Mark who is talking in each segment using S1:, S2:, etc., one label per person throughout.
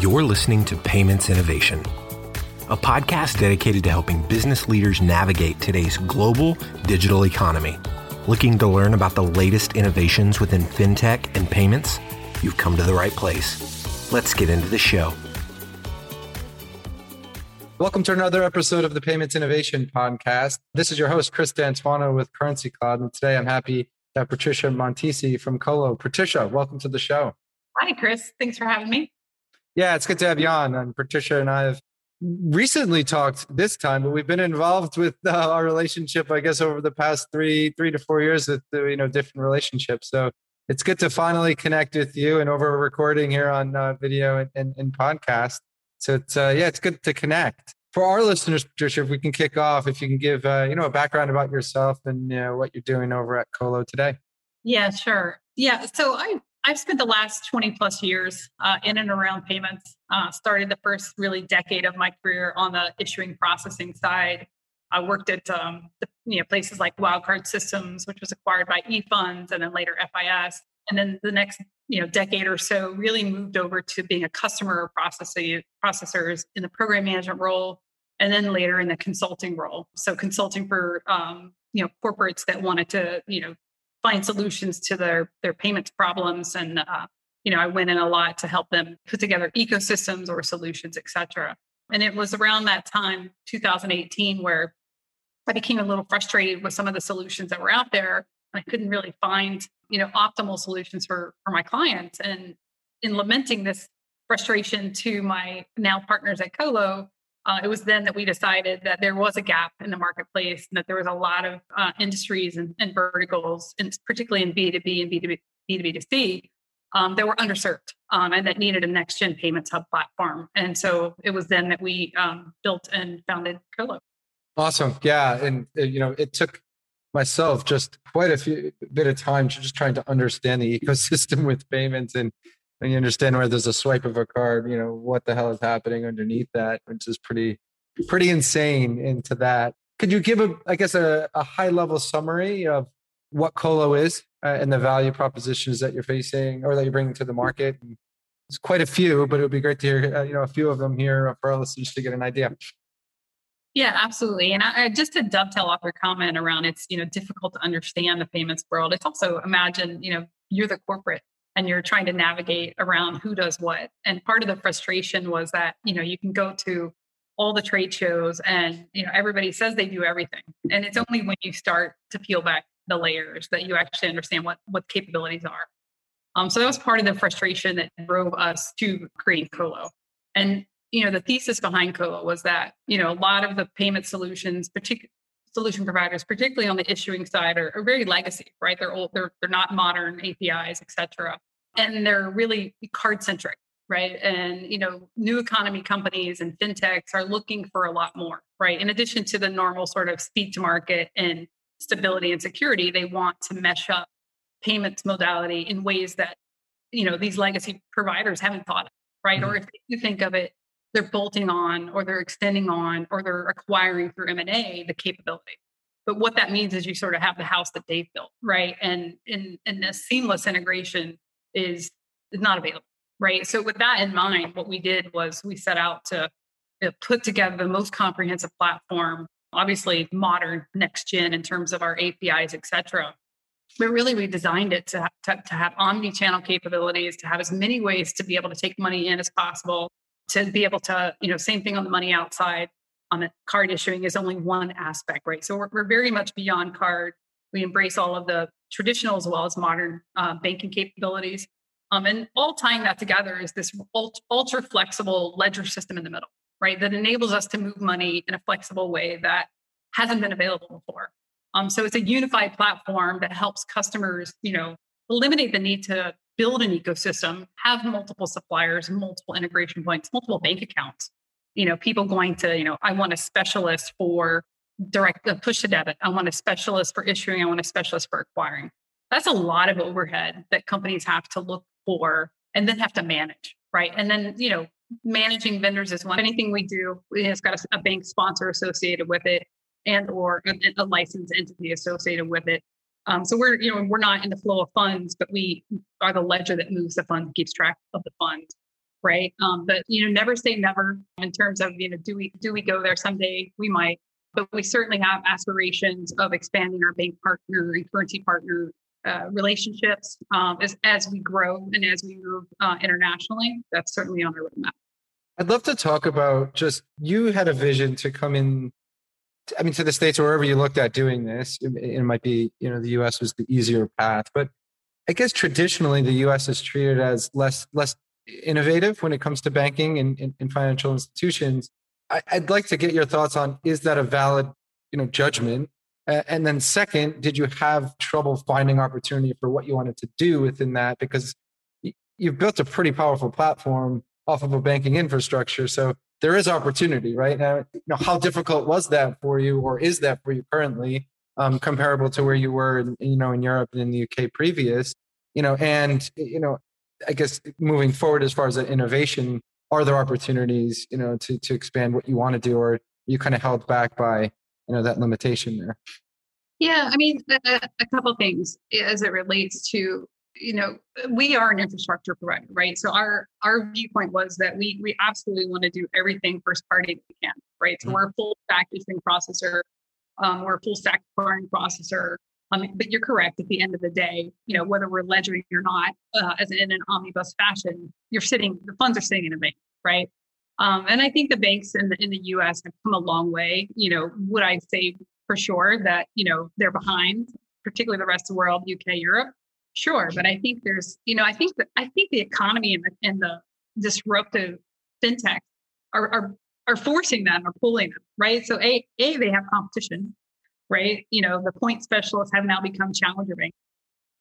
S1: You're listening to Payments Innovation, a podcast dedicated to helping business leaders navigate today's global digital economy. Looking to learn about the latest innovations within fintech and payments? You've come to the right place. Let's get into the show.
S2: Welcome to another episode of the Payments Innovation Podcast. This is your host, Chris D'Antuono with Currency Cloud. And today I'm happy to have Patricia Montesi from Qolo. Patricia, welcome to the show.
S3: Hi, Chris. Thanks for having me.
S2: Yeah, it's good to have you on. And Patricia and I have recently talked this time, but we've been involved with uh, our relationship, I guess, over the past three, three to four years with uh, you know different relationships. So it's good to finally connect with you and over recording here on uh, video and, and, and, podcast. So it's uh, yeah, it's good to connect. For our listeners, Patricia, if we can kick off, if you can give uh, you know a background about yourself and you know, what you're doing over at Qolo today.
S3: Yeah, sure. Yeah, so I I've spent the last 20 plus years uh, in and around payments. Uh, started the first really decade of my career on the issuing processing side. I worked at um, the, you know places like Wildcard Systems, which was acquired by eFunds, and then later FIS. And then the next you know decade or so, really moved over to being a customer processing processors in the program management role, and then later in the consulting role. So consulting for um, you know corporates that wanted to you know find solutions to their their payments problems and uh, you know i went in a lot to help them put together ecosystems or solutions etc and it was around that time 2018 where i became a little frustrated with some of the solutions that were out there i couldn't really find you know optimal solutions for for my clients. And in lamenting this frustration to my now partners at Qolo uh, it was then that we decided that there was a gap in the marketplace and that there was a lot of uh, industries and, and, verticals, and particularly in B2B and B2B, B2B2C, um, that were underserved um, and that needed a next gen payments hub platform. And so it was then that we um, built and founded Qolo.
S2: Awesome. Yeah. And, uh, you know, it took myself just quite a few bit of time to just trying to understand the ecosystem with payments and and you understand where there's a swipe of a card, you know, what the hell is happening underneath that, which is pretty, pretty insane into that. Could you give a, I guess, a, a high level summary of what Qolo is uh, and the value propositions that you're facing or that you're bringing to the market? And it's quite a few, but it would be great to hear, uh, you know, a few of them here for our listeners to get an idea.
S3: Yeah, absolutely. And I, just to dovetail off your comment around it's, you know, difficult to understand the payments world. It's also imagine, you know, you're the corporate and you're trying to navigate around who does what. And part of the frustration was that, you know, you can go to all the trade shows and, you know, everybody says they do everything. And it's only when you start to peel back the layers that you actually understand what what capabilities are. Um, so that was part of the frustration that drove us to create Qolo. And you know, the thesis behind Qolo was that you know a lot of the payment solutions, particularly solution providers, particularly on the issuing side, are, are very legacy, right? They're old, they're they're not modern APIs, et cetera and they're really card centric right and you know new economy companies and fintechs are looking for a lot more right in addition to the normal sort of speed to market and stability and security they want to mesh up payments modality in ways that you know these legacy providers haven't thought of right mm-hmm. or if you think of it they're bolting on or they're extending on or they're acquiring through m&a the capability. But what that means is you sort of have the house that they've built right? And in in a seamless integration is is not available right? So with that in mind what we did was we set out to put together the most comprehensive platform obviously modern next gen in terms of our apis et cetera. But really we designed it to, to, to have omni-channel capabilities to have as many ways to be able to take money in as possible to be able to you know same thing on the money outside on the card issuing is only one aspect right so we're, we're very much beyond card we embrace all of the traditional as well as modern uh, banking capabilities. Um, and all tying that together is this ultra flexible ledger system in the middle, right? That enables us to move money in a flexible way that hasn't been available before. Um, so it's a unified platform that helps customers, you know, eliminate the need to build an ecosystem, have multiple suppliers, multiple integration points, multiple bank accounts. You know, people going to, you know, I want a specialist for direct uh, push to debit. I want a specialist for issuing. I want a specialist for acquiring. That's a lot of overhead that companies have to look for and then have to manage, right? And then, you know, managing vendors is one. Anything we do, it's got a, a bank sponsor associated with it and or a, a licensed entity associated with it. Um, so we're, you know, we're not in the flow of funds, but we are the ledger that moves the funds, keeps track of the funds. right? Um, but you know, never say never in terms of you know, do we do we go there someday? We might, but we certainly have aspirations of expanding our bank partner and currency partner uh, relationships um, as as we grow and as we move uh, internationally. That's certainly on our roadmap.
S2: I'd love to talk about just you had a vision to come in. I mean, to the states wherever you looked at doing this, it, it might be you know the U.S. was the easier path, but I guess traditionally the U.S. is treated as less less innovative when it comes to banking and, and, and financial institutions. I, would like to get your thoughts on is that a valid you know judgment? Uh, and then second, did you have trouble finding opportunity for what you wanted to do within that? Because you've built a pretty powerful platform off of a banking infrastructure. So there is opportunity, right? Now, you know, how difficult was that for you, or is that for you currently, um, comparable to where you were, in, you know, in Europe and in the UK previous? You know, and you know, I guess moving forward as far as the innovation, are there opportunities, you know, to to expand what you want to do, or you kind of held back by you know that limitation there?
S3: Yeah, I mean, a, a couple things as it relates to you know we are an infrastructure provider right? So our our viewpoint was that we we absolutely want to do everything first party that we can right? So mm-hmm. we're a full stack issuing processor um, we're a full stack acquiring processor. Um, but you're correct at the end of the day you know whether we're ledgering or not uh, as in an omnibus fashion you're sitting the funds are sitting in a bank right? Um, and i think the banks in the in the us have come a long way. You know would i say for sure that you know they're behind particularly the rest of the world uk europe Sure, but I think there's, you know, I think that I think the economy and the, and the disruptive fintech are, are are forcing them or pulling them, right? So a a they have competition, right? You know, the point specialists have now become challenger banks.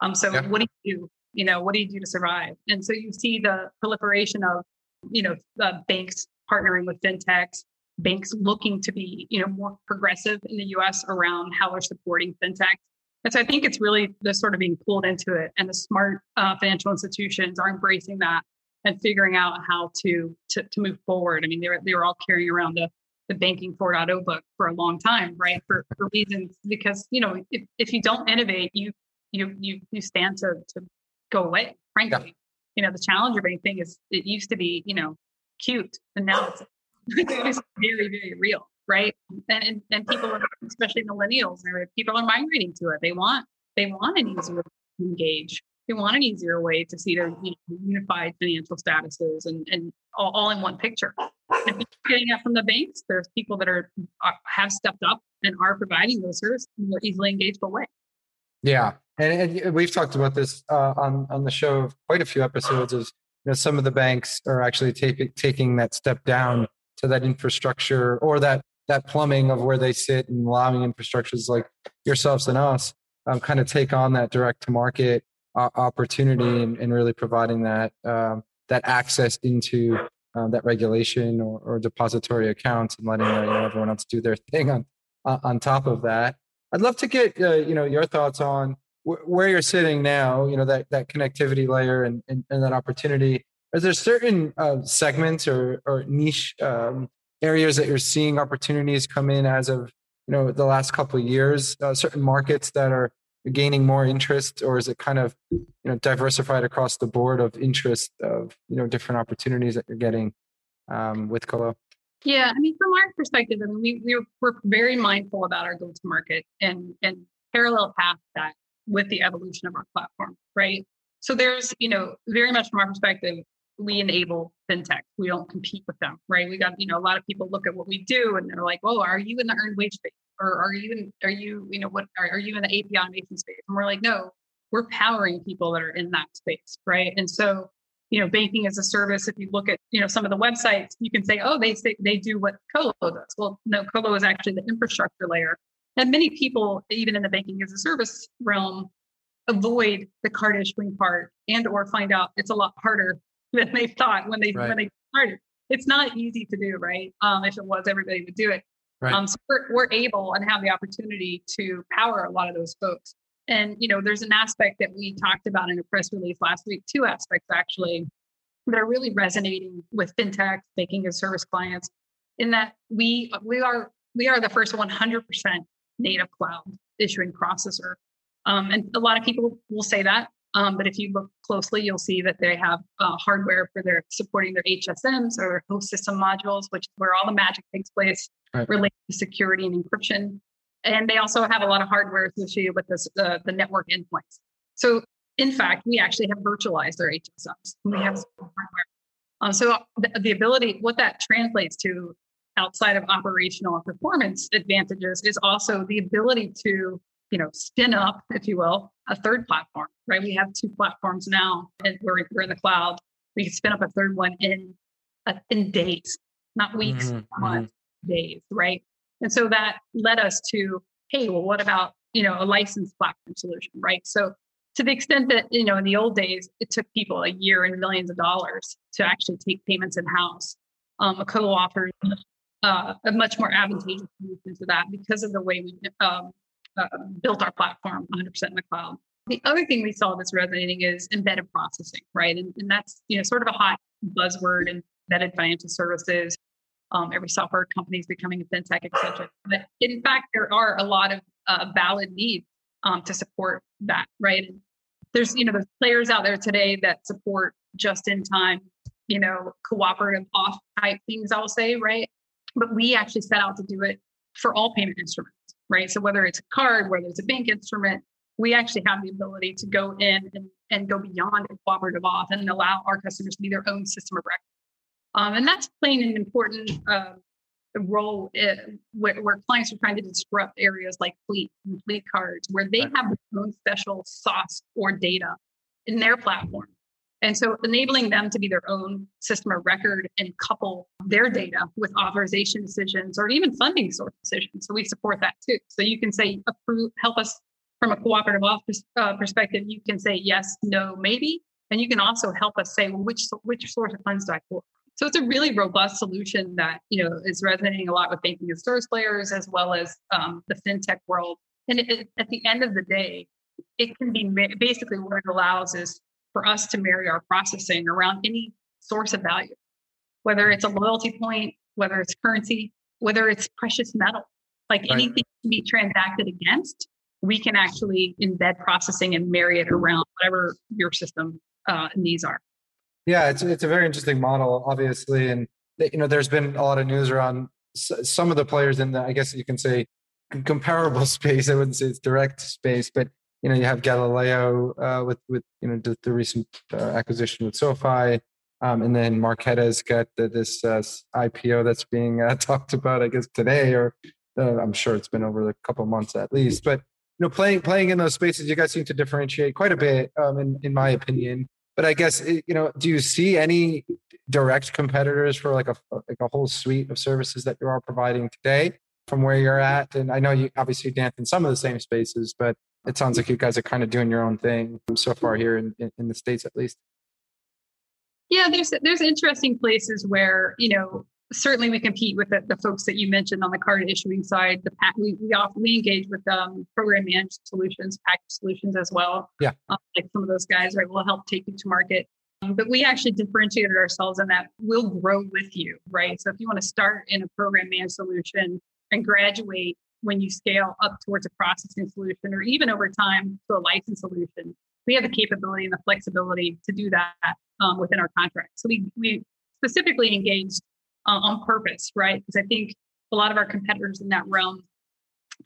S3: Um, so yeah. what do you do? You know, what do you do to survive? And so you see the proliferation of, you know, uh, banks partnering with fintechs, banks looking to be, you know, more progressive in the U.S. around how they're supporting fintechs. And so I think it's really the sort of being pulled into it, and the smart uh, financial institutions are embracing that and figuring out how to to, to move forward. I mean, they were they were all carrying around the the banking 4.0 book for a long time, right? For, for reasons because you know if, if you don't innovate, you you you you stand to to go away. Frankly, yeah. you know the challenger bank thing is it used to be you know cute, and now it's it's very very real right? And, and, people, especially millennials, people are migrating to it. They want they want an easier way to engage. They want an easier way to see their you know, unified financial statuses and, and all, all in one picture. And getting that from the banks, there's people that are, are have stepped up and are providing those services in a more easily engageable way.
S2: Yeah, and, and, we've talked about this uh, on on the show quite a few episodes. Is you know some of the banks are actually taking taking that step down to that infrastructure or that that plumbing of where they sit and allowing infrastructures like yourselves and us um, kind of take on that direct to market uh, opportunity and, and, really providing that um, that access into uh, that regulation or, or, depository accounts and letting uh, you know, everyone else do their thing on uh, on top of that. I'd love to get uh, you know your thoughts on wh- where you're sitting now. You know that that connectivity layer and, and, and that opportunity. Is there certain uh, segments or or niche um, areas that you're seeing opportunities come in as of you know the last couple of years uh, certain markets that are gaining more interest or is it kind of you know diversified across the board of interest of you know different opportunities that you're getting um, with Qolo?
S3: Yeah, I mean, from our perspective, I mean, we, we're, we're very mindful about our go-to-market and and parallel path that with the evolution of our platform, right? So there's, you know, very much from our perspective, we enable fintech. We don't compete with them, right? We got, you know, a lot of people look at what we do and they're like, oh, are you in the earned wage space? Or are you in, are you, you know, what, are, are you in the API automation space? And we're like, no, we're powering people that are in that space, right? And so, you know, banking as a service, if you look at, you know, some of the websites, you can say, oh, they say they do what Qolo does. Well, no, Qolo is actually the infrastructure layer. And many people, even in the banking as a service realm, avoid the card issuing part and or find out it's a lot harder than they thought when they right. when they started. It's not easy to do, right? Um, if it was, everybody would do it. Right. Um, so we're, we're able and have the opportunity to power a lot of those folks. And you know, there's an aspect that we talked about in a press release last week. Two aspects actually that are really resonating with fintech, banking as service clients. In that we we are we are the first 100% native cloud issuing processor. Um, and a lot of people will say that Um, but if you look closely, you'll see that they have uh, hardware for their supporting their HSMs or host system modules, which is where all the magic takes place right. related to security and encryption. And they also have a lot of hardware associated with this, uh, the network endpoints. So, in fact, we actually have virtualized our HSMs. We have hardware. Um, so, the, the ability, what that translates to outside of operational and performance advantages is also the ability to you know spin up if you will a third platform right we have two platforms now and we're, we're in the cloud we can spin up a third one in uh, in days not weeks mm-hmm. months mm-hmm. days right and so that led us to hey well what about you know a licensed platform solution right so to the extent that you know in the old days it took people a year and millions of dollars to actually take payments in house um, co-offers uh, a much more advantageous solution to that because of the way we um, uh, built our platform 100% in the cloud. The other thing we saw that's resonating is embedded processing, right? And, and that's you know sort of a hot buzzword in embedded financial services. Um, every software company is becoming a fintech, et cetera. But in fact, there are a lot of uh, valid needs um, to support that, right? And there's you know there's players out there today that support just in time, you know, cooperative auth type things. I'll say, right? But we actually set out to do it for all payment instruments, right? So whether it's a card, whether it's a bank instrument, we actually have the ability to go in and, and go beyond a cooperative auth and allow our customers to be their own system of record. Um, and that's playing an important uh, role in, where, where, clients are trying to disrupt areas like fleet and fleet cards, where they have their own special sauce or data in their platform. And so enabling them to be their own system of record and couple their data with authorization decisions or even funding source decisions. So we support that too. So you can say, approve, help us from a cooperative office uh, perspective. You can say yes, no, maybe. And you can also help us say, well, which, which source of funds do I pull? So it's a really robust solution that you know is resonating a lot with banking and service players as well as um, the fintech world. And it, at the end of the day, it can be basically what it allows is for us to marry our processing around any source of value, whether it's a loyalty point, whether it's currency, whether it's precious metal, like right. anything to be transacted against, we can actually embed processing and marry it around whatever your system uh, needs are.
S2: Yeah, it's it's a very interesting model, obviously, and you know, there's been a lot of news around some of the players in the, I guess you can say, comparable space. I wouldn't say it's direct space, but you know, you have Galileo uh, with with you know the, the recent uh, acquisition with SoFi, um, and then Marqeta's got the, this uh, IPO that's being uh, talked about, I guess today, or uh, I'm sure it's been over a couple months at least. But you know, playing playing in those spaces, you guys seem to differentiate quite a bit, um, in in my opinion. But I guess you know, do you see any direct competitors for like a like a whole suite of services that you are providing today from where you're at? And I know you obviously dance in some of the same spaces, but it sounds like you guys are kind of doing your own thing so far here in, in, the states at least.
S3: Yeah there's there's interesting places where you know certainly we compete with the, the folks that you mentioned on the card issuing side the pack we we, often, we engage with um, program managed solutions package solutions as well.
S2: Yeah.
S3: Um, like some of those guys right will help take you to market. Um, but we actually differentiated ourselves in that we'll grow with you right? So if you want to start in a program managed solution and graduate when you scale up towards a processing solution or even over time to a license solution, we have the capability and the flexibility to do that um, within our contract. So we, we specifically engaged uh, on purpose, right? Because I think a lot of our competitors in that realm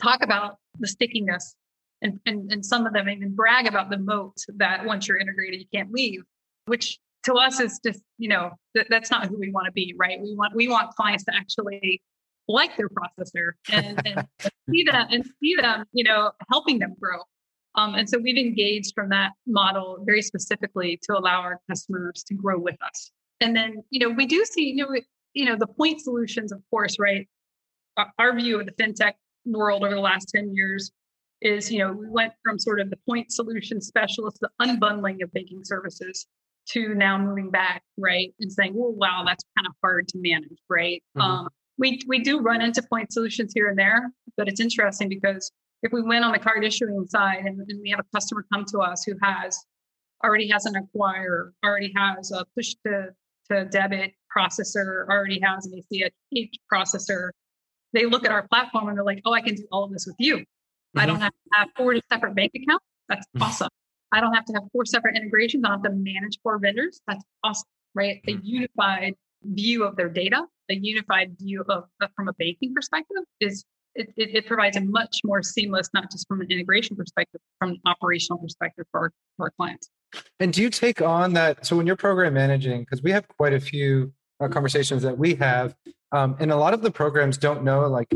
S3: talk about the stickiness and, and, and some of them even brag about the moat that once you're integrated, you can't leave, which to us is just, you know, th- that's not who we want to be, right? We want, we want clients to actually like their processor and, and see them and see them, you know, helping them grow. Um, and so we've engaged from that model very specifically to allow our customers to grow with us. And then, you know, we do see, you know, you know, the point solutions, of course, right? Our, our view of the fintech world over the last 10 years is, you know, we went from sort of the point solution specialist, the unbundling of banking services to now moving back, right? And saying, well, wow, that's kind of hard to manage, right? Mm-hmm. Um, we we do run into point solutions here and there, but it's interesting because if we win on the card issuing side and, and we have a customer come to us who has already has an acquire, already has a push to, to debit processor, already has an ACH processor, they look at our platform and they're like, oh, I can do all of this with you. Mm-hmm. I don't have to have four separate bank accounts. That's mm-hmm. awesome. I don't have to have four separate integrations. I don't have to manage four vendors. That's awesome, right? A unified view of their data, a unified view of, of from a banking perspective is it, it, it, provides a much more seamless, not just from an integration perspective, from an operational perspective for our, for our clients.
S2: And do you take on that? So when you're program managing, because we have quite a few uh, conversations that we have, um, and a lot of the programs don't know like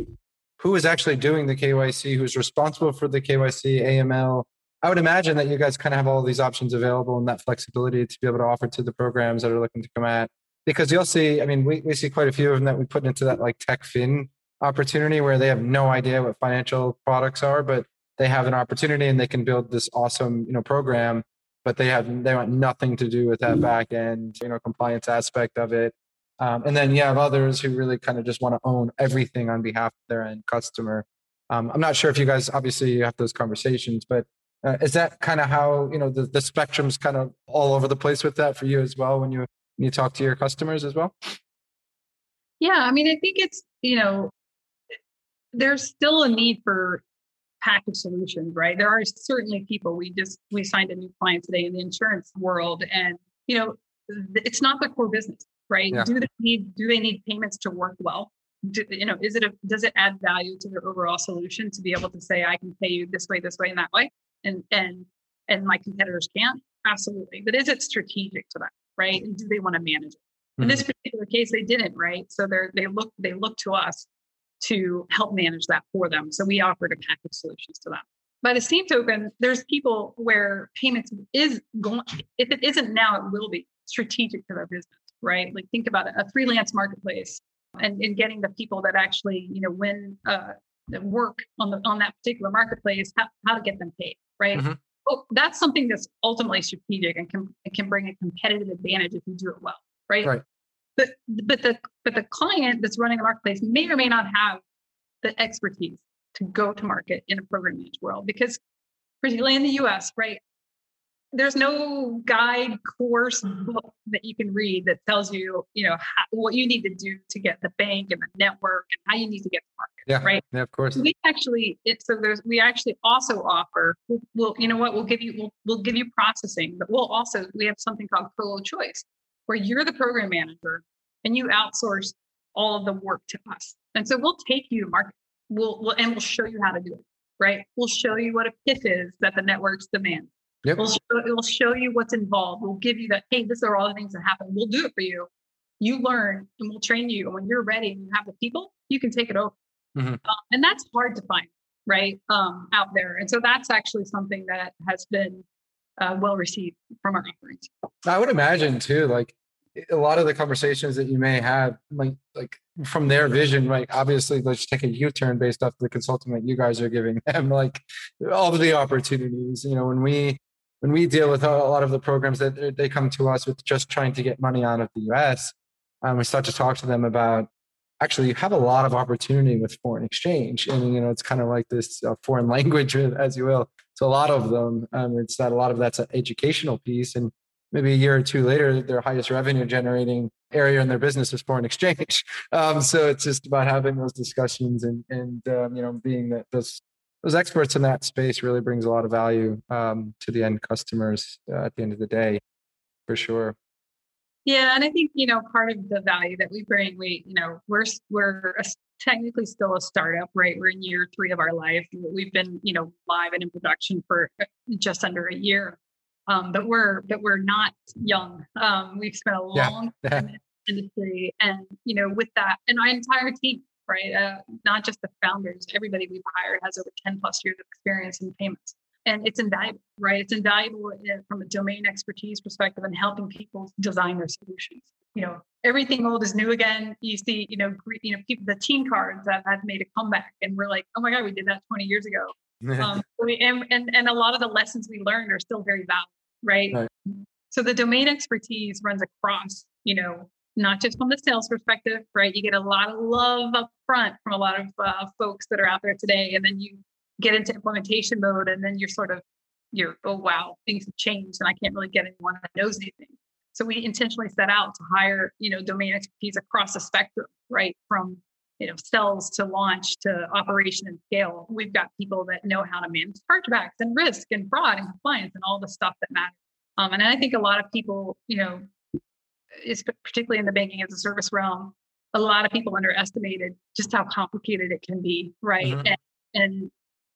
S2: who is actually doing the KYC, who's responsible for the KYC, AML. I would imagine that you guys kind of have all these options available and that flexibility to be able to offer to the programs that are looking to come at. Because you'll see, I mean, we, we see quite a few of them that we put into that like tech fin opportunity where they have no idea what financial products are, but they have an opportunity and they can build this awesome, you know, program, but they have they want nothing to do with that back end, you know, compliance aspect of it. Um, and then you have others who really kind of just want to own everything on behalf of their end customer. Um, I'm not sure if you guys obviously you have those conversations, but uh, is that kind of how you know the, the spectrum's kind of all over the place with that for you as well when you you talk to your customers as well?
S3: Yeah, I mean, I think it's you know there's still a need for package solutions, right? There are certainly people. We just we signed a new client today in the insurance world, and you know, it's not the core business, right? Yeah. Do they need do they need payments to work well? Do, you know, is it a does it add value to their overall solution to be able to say I can pay you this way, this way, and that way, and and and my competitors can't? Absolutely, but is it strategic to them, right? And do they want to manage it? In this mm-hmm. particular case, they didn't, right? So they're they look they look to us to help manage that for them. So we offered a package solutions to them. By the same token, there's people where payments is going, if it isn't now, it will be strategic to their business, right? Like think about it, a freelance marketplace and, and getting the people that actually, you know, win uh, work on the on that particular marketplace, how, how to get them paid, right? Mm-hmm. Oh, that's something that's ultimately strategic and can can bring a competitive advantage if you do it well, right? Right. But but the but the client that's running a marketplace may or may not have the expertise to go to market in a program managed world because particularly in the US, right? There's no guide course mm-hmm. book that you can read that tells you, you know, how, what you need to do to get the bank and the network and how you need to get to market.
S2: Yeah,
S3: right.
S2: Yeah, of course.
S3: We actually, it, so there's, we actually also offer, we'll, we'll, you know what, we'll give you, we'll, we'll give you processing, but we'll also, we have something called Qolo Choice, where you're the program manager and you outsource all of the work to us. And so we'll take you to market. We'll, we'll and we'll show you how to do it. Right? We'll show you what a PIF is that the networks demand. Yep. We'll, show, we'll show you what's involved. We'll give you that. Hey, these are all the things that happen. We'll do it for you. You learn, and we'll train you. And when you're ready and you have the people, you can take it over. Mm-hmm. Uh, and that's hard to find, right, um, out there. And so that's actually something that has been uh, well received from our offerings.
S2: I would imagine too, like a lot of the conversations that you may have, like like from their vision, like obviously let's take a U-turn based off the consulting that you guys are giving them, like all of the opportunities. You know, when we when we deal with a lot of the programs that they come to us with just trying to get money out of the US, um, we start to talk to them about actually you have a lot of opportunity with foreign exchange and you know it's kind of like this uh, foreign language as you will so a lot of them um, it's that a lot of that's an educational piece and maybe a year or two later, their highest revenue generating area in their business is foreign exchange. Um, so it's just about having those discussions and, and um, you know, being that those, those experts in that space really brings a lot of value um, to the end customers uh, at the end of the day, for sure.
S3: Yeah, and I think you know part of the value that we bring, we you know we're we're a, technically still a startup, right? We're in year three of our life. We've been you know live and in production for uh, just under a year, um, but we're but we're not young. Um, we've spent a long yeah. time in the industry, and you know, with that, and our entire team, right? Uh, not just the founders, everybody we've hired has over ten plus years of experience in payments, and it's invaluable, right? It's invaluable uh, from a domain expertise perspective and helping people design their solutions. You know, everything old is new again. You see, you know, you know, people the team cards that have made a comeback, and we're like, oh my god, we did that twenty years ago um, and, and, and a lot of the lessons we learned are still very valid, right? right? So the domain expertise runs across, you know, not just from the sales perspective, right? You get a lot of love up front from a lot of uh, folks that are out there today, and then you get into implementation mode, and then you're sort of you're oh wow things have changed, and I can't really get anyone that knows anything. So we intentionally set out to hire, you know, domain expertise across the spectrum, right? From you know cells to launch to operation and scale we've got people that know how to manage chargebacks and risk and fraud and compliance and all the stuff that matters um, and i think a lot of people you know is particularly in the banking as a service realm a lot of people underestimated just how complicated it can be right mm-hmm. and, and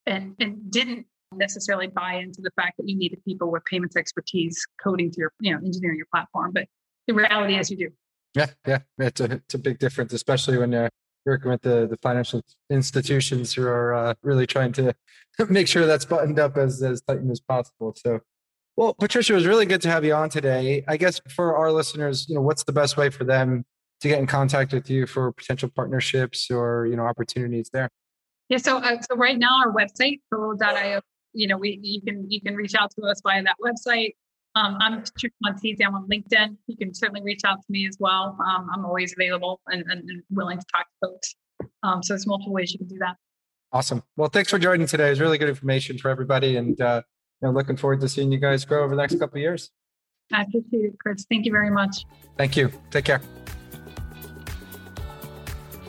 S3: and and didn't necessarily buy into the fact that you needed people with payments expertise coding to your you know engineering your platform but the reality is you do
S2: yeah yeah it's a, it's a big difference especially when you're working with the, the financial institutions who are uh, really trying to make sure that's buttoned up as, as tight as possible. So, well, Patricia, it was really good to have you on today. I guess for our listeners, you know, what's the best way for them to get in contact with you for potential partnerships or you know opportunities there?
S3: Yeah, so uh, so right now our website, qolo.io, you know, we you can you can reach out to us via that website. Um, I'm Montesi. I'm on LinkedIn. You can certainly reach out to me as well. Um, I'm always available and, and, and, willing to talk to folks. Um, so there's multiple ways you can do that.
S2: Awesome. Well, thanks for joining today. It's really good information for everybody, and uh, you know, looking forward to seeing you guys grow over the next couple of years.
S3: I appreciate it, Chris. Thank you very much.
S2: Thank you. Take care.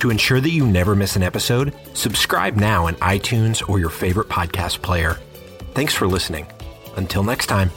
S1: To ensure that you never miss an episode, subscribe now in iTunes or your favorite podcast player. Thanks for listening. Until next time.